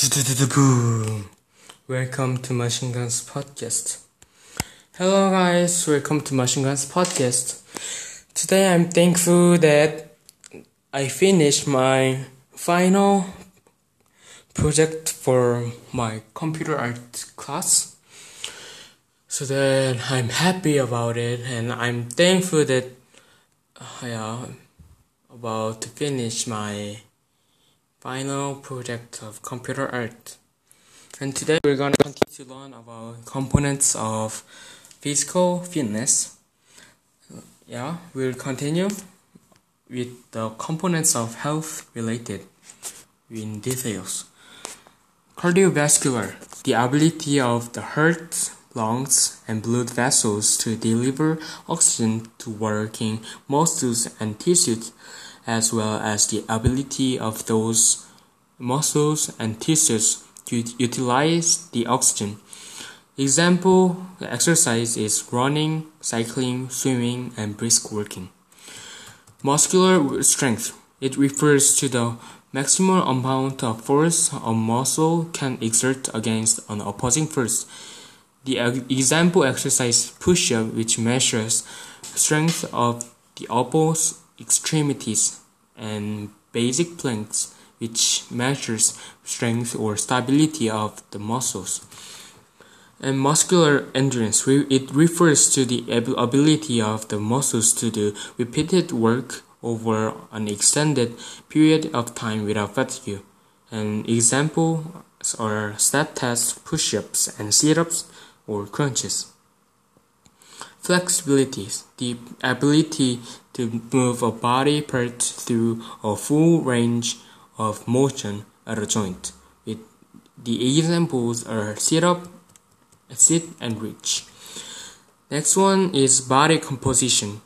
Boom! Welcome to Machine Guns Podcast. Hello, guys. Welcome to Machine Guns Podcast. Today, I'm thankful that I finished my final project for my computer art class. So that I'm happy about it, and I'm thankful that uh, I am about to finish my final project of computer art. And today we're going to continue to learn about components of physical fitness. Yeah, we'll continue with the components of health related in details. Cardiovascular, the ability of the heart, lungs, and blood vessels to deliver oxygen to working muscles and tissues as well as the ability of those muscles and tissues to utilize the oxygen. Example the exercise is running, cycling, swimming, and brisk walking. Muscular strength. It refers to the maximum amount of force a muscle can exert against an opposing force. The example exercise push-up which measures strength of the opposite extremities and basic planks which measures strength or stability of the muscles. And muscular endurance, it refers to the ability of the muscles to do repeated work over an extended period of time without fatigue. An example are step tests, push-ups, and sit-ups or crunches. Flexibility, the ability to move a body part through a full range of motion at a joint. It, the examples are sit up, sit, and reach. Next one is body composition,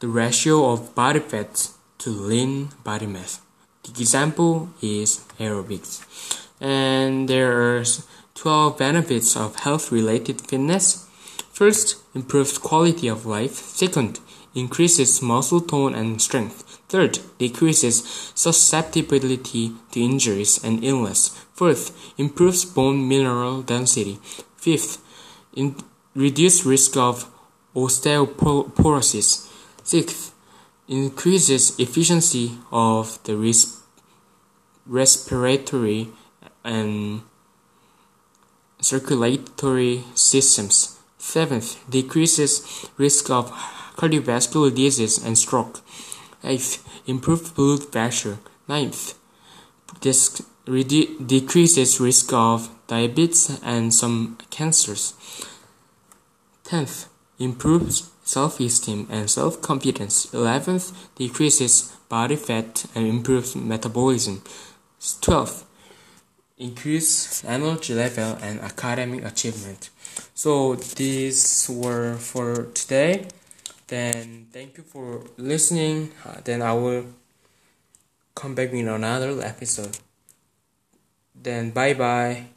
the ratio of body fat to lean body mass. The example is aerobics. And there are 12 benefits of health related fitness. First, improves quality of life. Second, increases muscle tone and strength. Third, decreases susceptibility to injuries and illness. Fourth, improves bone mineral density. Fifth, in, reduce risk of osteoporosis. Sixth, increases efficiency of the res- respiratory and circulatory systems. Seventh, decreases risk of cardiovascular disease and stroke. Eighth, improved blood pressure. Ninth, this decreases risk of diabetes and some cancers. Tenth, improves self-esteem and self-confidence. Eleventh, decreases body fat and improves metabolism. Twelfth, increase energy level and academic achievement. So these were for today. Then thank you for listening. Uh, then I will come back in another episode. Then bye bye.